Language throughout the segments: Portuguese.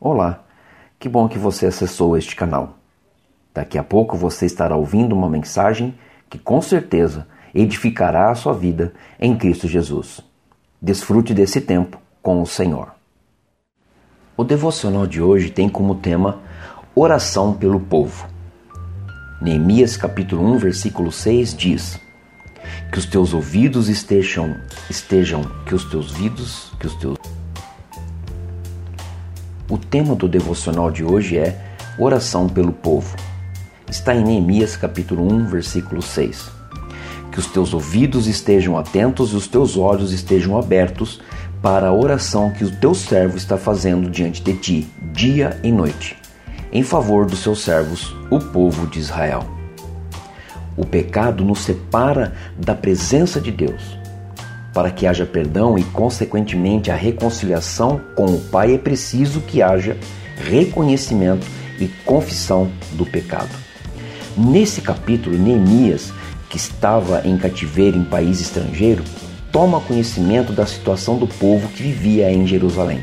Olá, que bom que você acessou este canal. Daqui a pouco você estará ouvindo uma mensagem que com certeza edificará a sua vida em Cristo Jesus. Desfrute desse tempo com o Senhor. O devocional de hoje tem como tema Oração pelo povo. Neemias capítulo 1, versículo 6 diz: Que os teus ouvidos estejam estejam que os teus ouvidos, que os teus tema do devocional de hoje é Oração pelo povo. Está em Neemias capítulo 1, versículo 6 que os teus ouvidos estejam atentos e os teus olhos estejam abertos para a oração que o teu servo está fazendo diante de ti, dia e noite, em favor dos seus servos, o povo de Israel. O pecado nos separa da presença de Deus. Para que haja perdão e, consequentemente, a reconciliação com o Pai, é preciso que haja reconhecimento e confissão do pecado. Nesse capítulo, Neemias que estava em cativeiro em país estrangeiro, toma conhecimento da situação do povo que vivia em Jerusalém.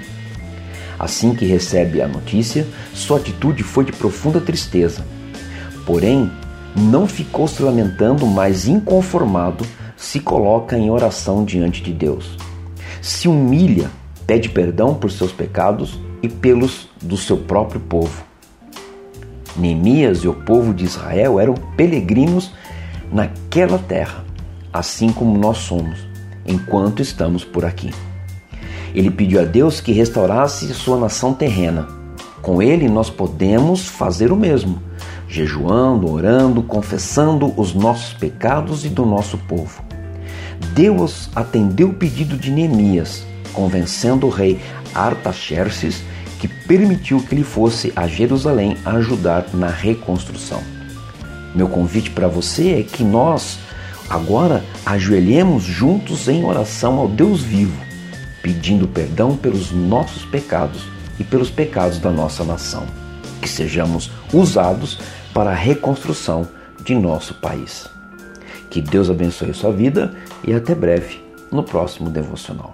Assim que recebe a notícia, sua atitude foi de profunda tristeza. Porém, não ficou se lamentando, mas inconformado, se coloca em oração diante de Deus. Se humilha, pede perdão por seus pecados e pelos do seu próprio povo. Neemias e o povo de Israel eram peregrinos naquela terra, assim como nós somos, enquanto estamos por aqui. Ele pediu a Deus que restaurasse sua nação terrena. Com ele nós podemos fazer o mesmo, jejuando, orando, confessando os nossos pecados e do nosso povo. Deus atendeu o pedido de Neemias, convencendo o rei Artaxerxes que permitiu que ele fosse a Jerusalém ajudar na reconstrução. Meu convite para você é que nós agora ajoelhemos juntos em oração ao Deus vivo, pedindo perdão pelos nossos pecados e pelos pecados da nossa nação. Que sejamos usados para a reconstrução de nosso país. Que Deus abençoe sua vida e até breve no próximo devocional.